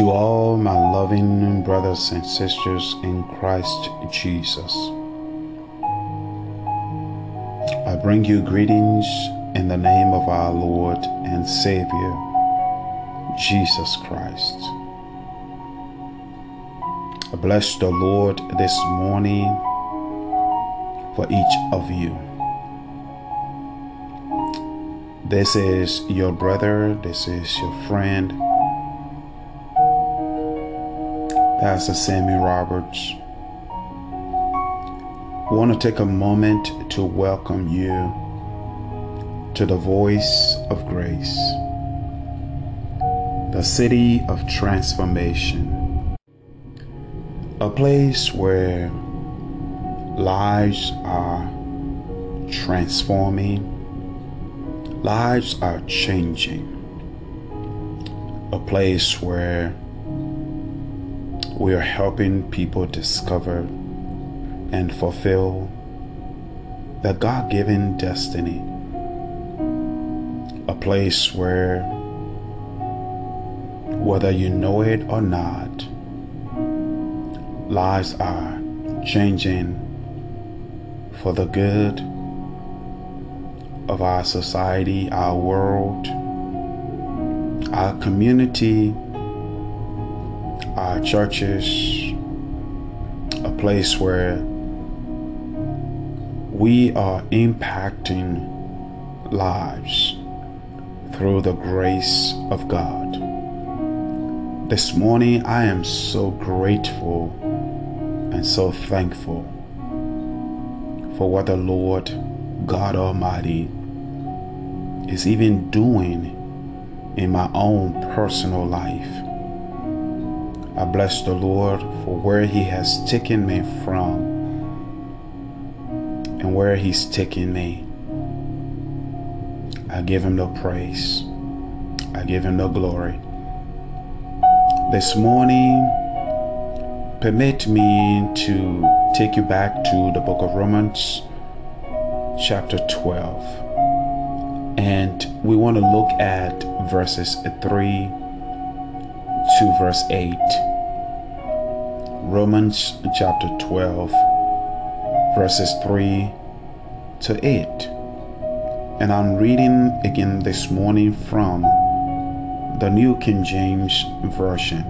To all my loving brothers and sisters in Christ Jesus, I bring you greetings in the name of our Lord and Savior, Jesus Christ. I bless the Lord this morning for each of you. This is your brother, this is your friend, Pastor Sammy Roberts. I want to take a moment to welcome you to the voice of grace, the city of transformation, a place where lives are transforming lives are changing. A place where we are helping people discover and fulfill the God given destiny. A place where, whether you know it or not, lives are changing for the good of our society, our world, our community, our churches, a place where we are impacting lives through the grace of God. This morning, I am so grateful and so thankful for what the Lord God Almighty is even doing in my own personal life. I bless the Lord for where He has taken me from and where He's taking me. I give Him the praise, I give Him the glory. This morning, permit me to take you back to the book of Romans, chapter 12 and we want to look at verses 3 to verse 8. Romans chapter 12, verses 3 to 8. And I'm reading again this morning from the New King James Version.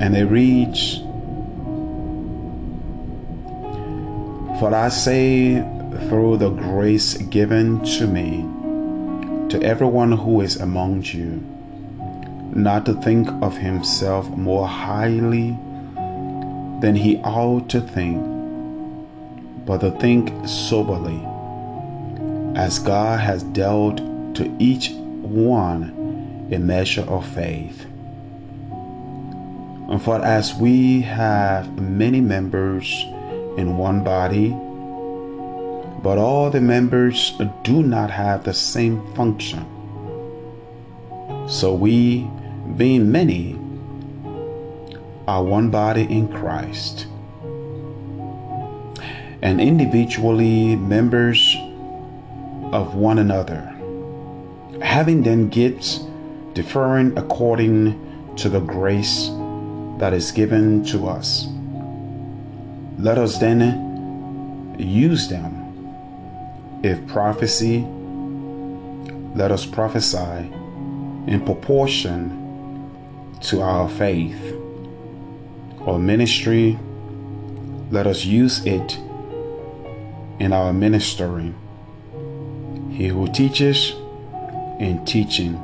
And it reads, For I say through the grace given to me, to everyone who is among you, not to think of himself more highly than he ought to think, but to think soberly, as God has dealt to each one a measure of faith. And for as we have many members in one body, but all the members do not have the same function. So we, being many, are one body in Christ, and individually members of one another, having then gifts differing according to the grace that is given to us. Let us then use them. If prophecy, let us prophesy in proportion to our faith. Or ministry, let us use it in our ministering. He who teaches in teaching,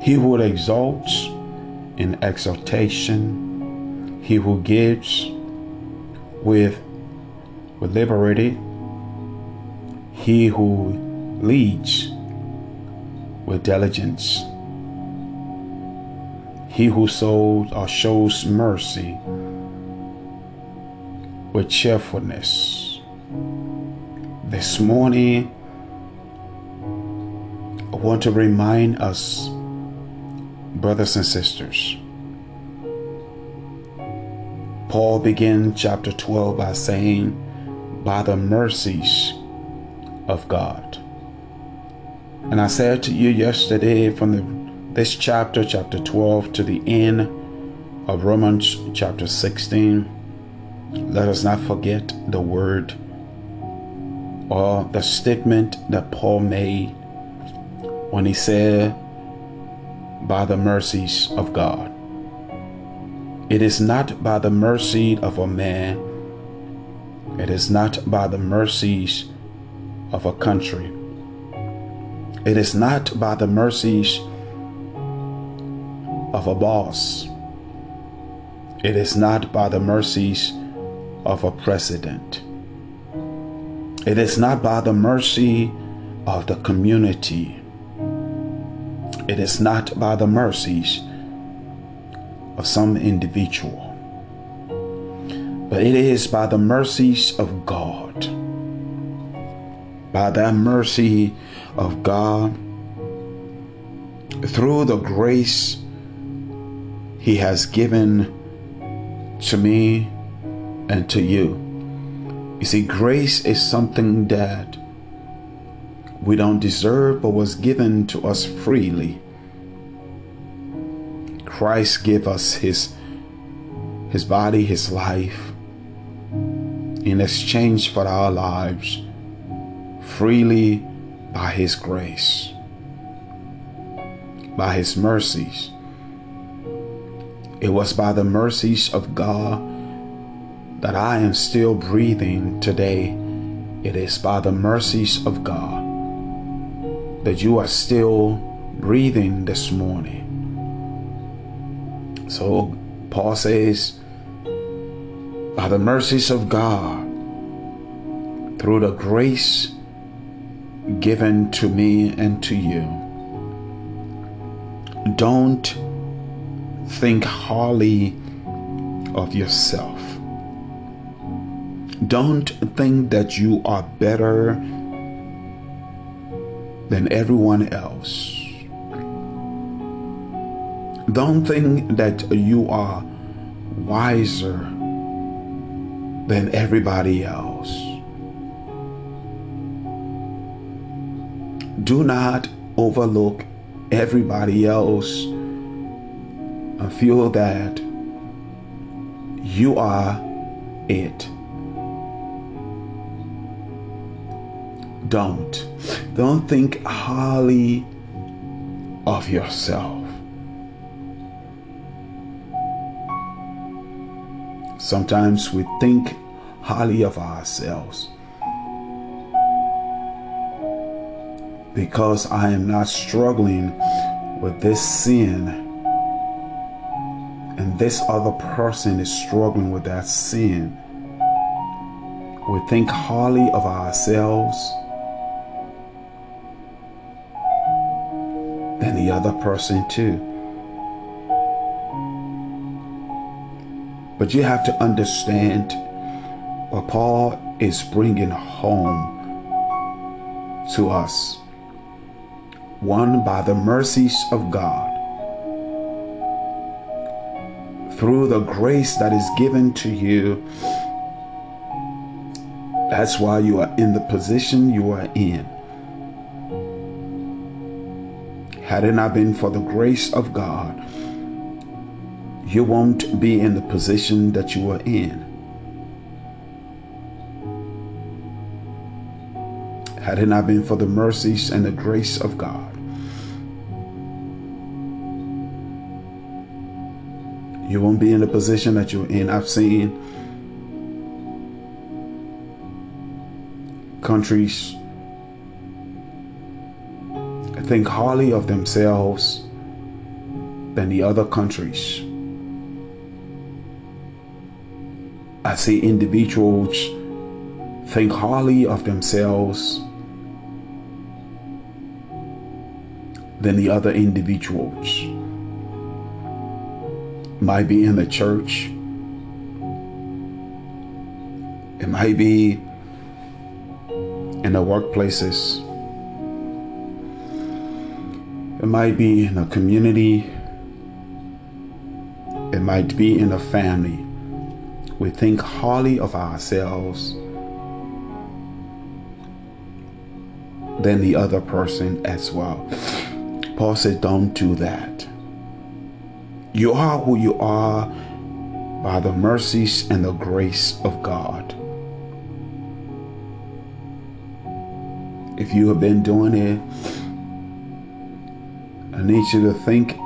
he who exalts in exaltation, he who gives with, with liberty he who leads with diligence, he who sows or shows mercy with cheerfulness. This morning, I want to remind us, brothers and sisters. Paul began chapter 12 by saying, By the mercies of God. And I said to you yesterday from the this chapter, chapter 12, to the end of Romans chapter 16, let us not forget the word or the statement that Paul made when he said, By the mercies of God. It is not by the mercy of a man, it is not by the mercies of a country, it is not by the mercies of a boss, it is not by the mercies of a president. It is not by the mercy of the community. It is not by the mercies of some individual. But it is by the mercies of God. By that mercy of God, through the grace He has given to me and to you you see, grace is something that we don't deserve but was given to us freely. Christ gave us his his body, his life in exchange for our lives freely by his grace, by his mercies. It was by the mercies of God that I am still breathing today, it is by the mercies of God that you are still breathing this morning. So Paul says, by the mercies of God, through the grace given to me and to you, don't think highly of yourself. Don't think that you are better than everyone else. Don't think that you are wiser than everybody else. Do not overlook everybody else and feel that you are it. don't. Don't think highly of yourself. Sometimes we think highly of ourselves. Because I am not struggling with this sin, this other person is struggling with that sin. We think highly of ourselves than the other person too. But you have to understand what Paul is bringing home to us. One, by the mercies of God, through the grace that is given to you. That's why you are in the position you are in. Had it not been for the grace of God, you won't be in the position that you are in. Had it not been for the mercies and the grace of God, you won't be in the position that you're in. I've seen countries think highly of themselves than the other countries. I see individuals think highly of themselves than the other individuals. Might be in the church, it might be in the workplaces it might be in a community, it might be in a family. We think highly of ourselves than the other person as well. Paul said, Don't do that. You are who you are by the mercies and the grace of God. If you have been doing it, I need you to think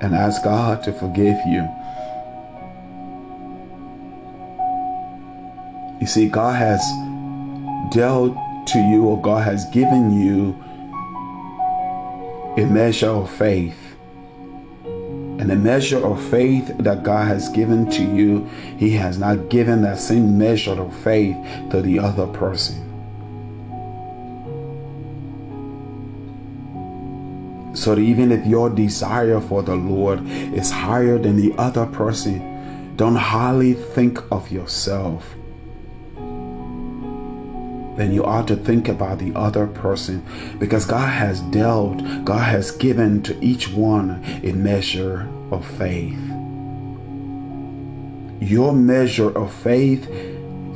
and ask God to forgive you. You see, God has dealt to you, or God has given you a measure of faith. And the measure of faith that God has given to you, He has not given that same measure of faith to the other person. So even if your desire for the Lord is higher than the other person, don't highly think of yourself then you ought to think about the other person because God has dealt, God has given to each one a measure of faith. Your measure of faith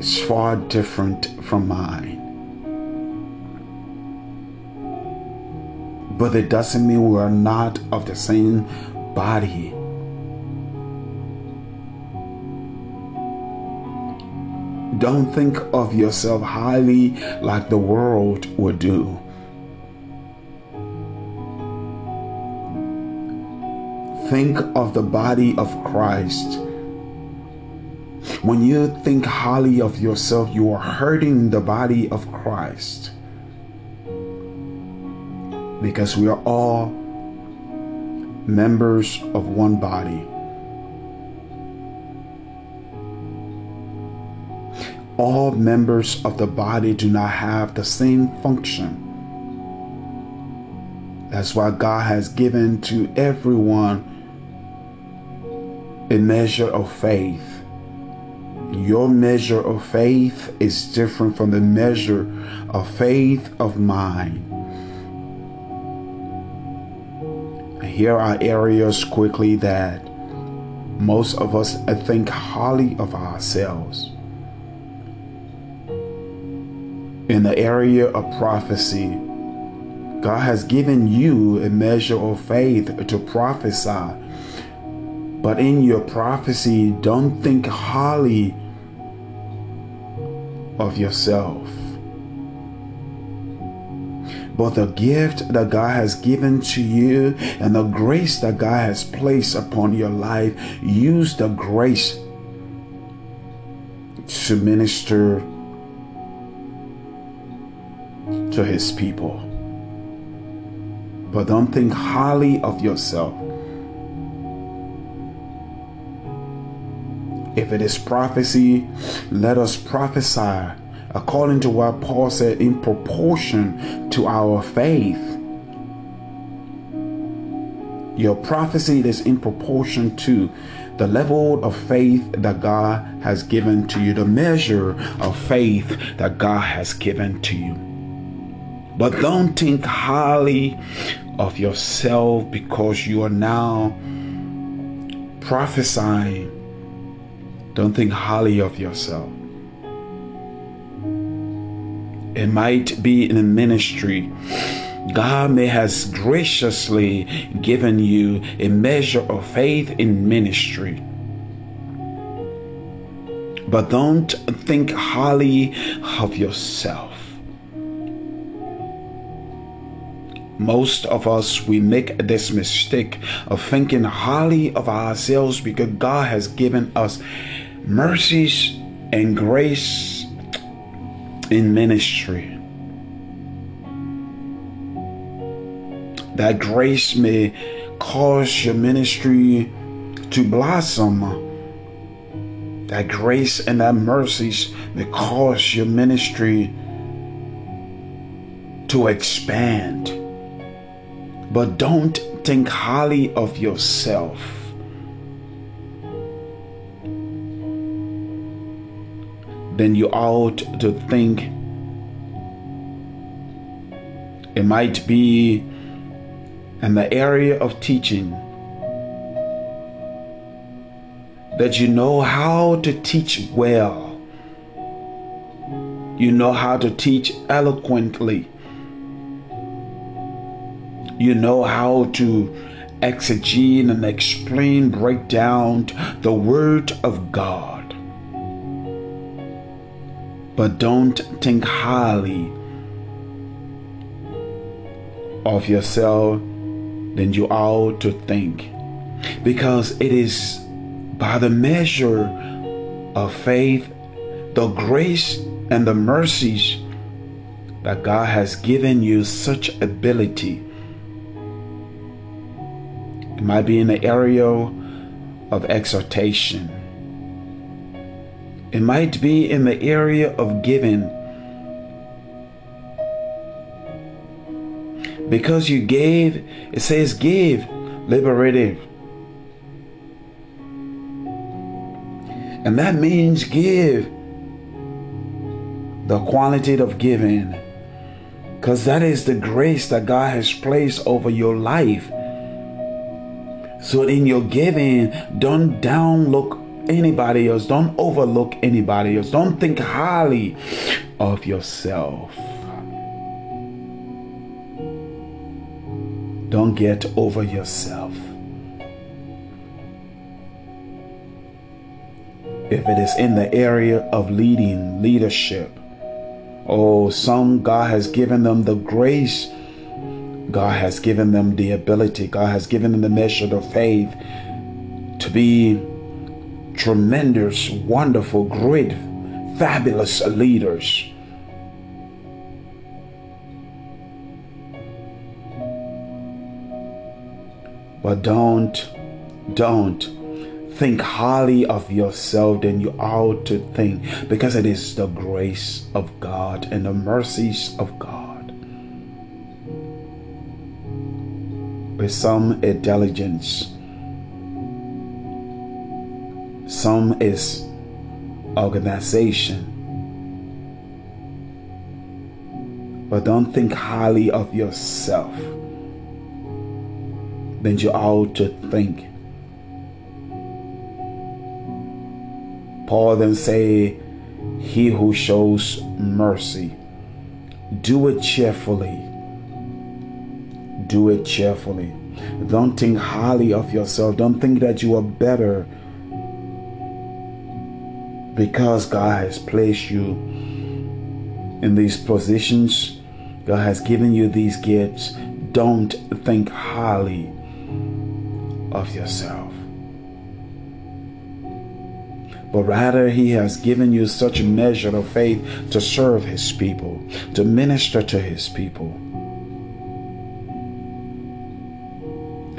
is far different from mine. But it doesn't mean we're not of the same body. Don't think of yourself highly like the world would do. Think of the body of Christ. When you think highly of yourself, you are hurting the body of Christ. Because we are all members of one body. All members of the body do not have the same function. That's why God has given to everyone a measure of faith. Your measure of faith is different from the measure of faith of mine. Here are areas quickly that most of us think highly of ourselves. In the area of prophecy, God has given you a measure of faith to prophesy. But in your prophecy, don't think highly of yourself. But the gift that God has given to you and the grace that God has placed upon your life, use the grace to minister to his people. But don't think highly of yourself. If it is prophecy, let us prophesy according to what Paul said in proportion to our faith. Your prophecy is in proportion to the level of faith that God has given to you, the measure of faith that God has given to you. But don't think highly of yourself because you are now prophesying. Don't think highly of yourself. It might be in a ministry. God may has graciously given you a measure of faith in ministry. But don't think highly of yourself. Most of us, we make this mistake of thinking highly of ourselves because God has given us mercies and grace in ministry. That grace may cause your ministry to blossom. That grace and that mercies may cause your ministry to expand. But don't think highly of yourself. Then you ought to think it might be in the area of teaching that you know how to teach well. You know how to teach eloquently you know how to exegete and explain, break down the Word of God. But don't think highly of yourself than you ought to think. Because it is by the measure of faith, the grace and the mercies that God has given you such ability. It might be in the area of exhortation. It might be in the area of giving. Because you gave, it says give, liberative. And that means give the quality of giving. Because that is the grace that God has placed over your life. So in your giving, don't downlook anybody else. Don't overlook anybody else. Don't think highly of yourself. Don't get over yourself. If it is in the area of leading, leadership, oh, some God has given them the grace, God has given them the ability, God has given them the measure of faith to be tremendous, wonderful, great, fabulous leaders. But don't, don't think highly of yourself than you ought to think because it is the grace of God and the mercies of God. With some intelligence, some is organization. But don't think highly of yourself then you ought to think. Paul then say, He who shows mercy, do it cheerfully. Do it cheerfully. Don't think highly of yourself. Don't think that you are better because God has placed you in these positions. God has given you these gifts. Don't think highly of yourself. But rather, He has given you such a measure of faith to serve His people, to minister to His people.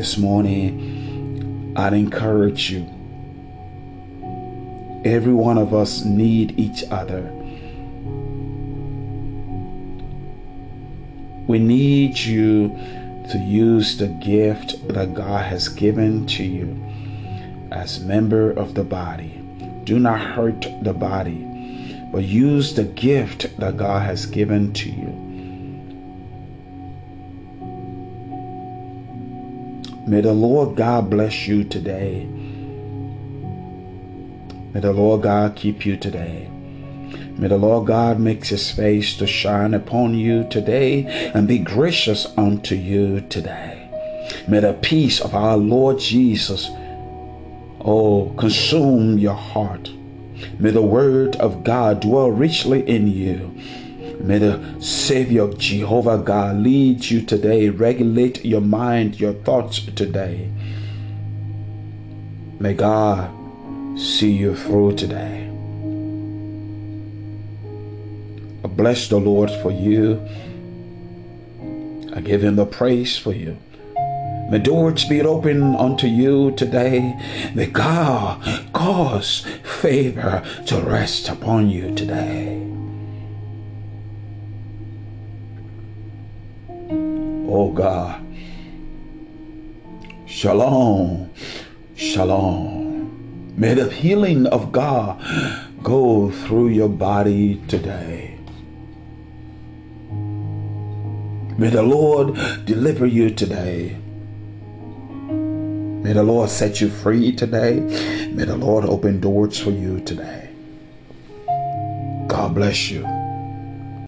This morning, I'd encourage you. Every one of us need each other. We need you to use the gift that God has given to you as member of the body. Do not hurt the body, but use the gift that God has given to you. May the Lord God bless you today. May the Lord God keep you today. May the Lord God make his face to shine upon you today and be gracious unto you today. May the peace of our Lord Jesus, oh, consume your heart. May the word of God dwell richly in you. May the Savior Jehovah God lead you today, regulate your mind, your thoughts today. May God see you through today. I bless the Lord for you. I give him the praise for you. May doors be open unto you today. May God cause favor to rest upon you today. Oh God. Shalom. Shalom. May the healing of God go through your body today. May the Lord deliver you today. May the Lord set you free today. May the Lord open doors for you today. God bless you.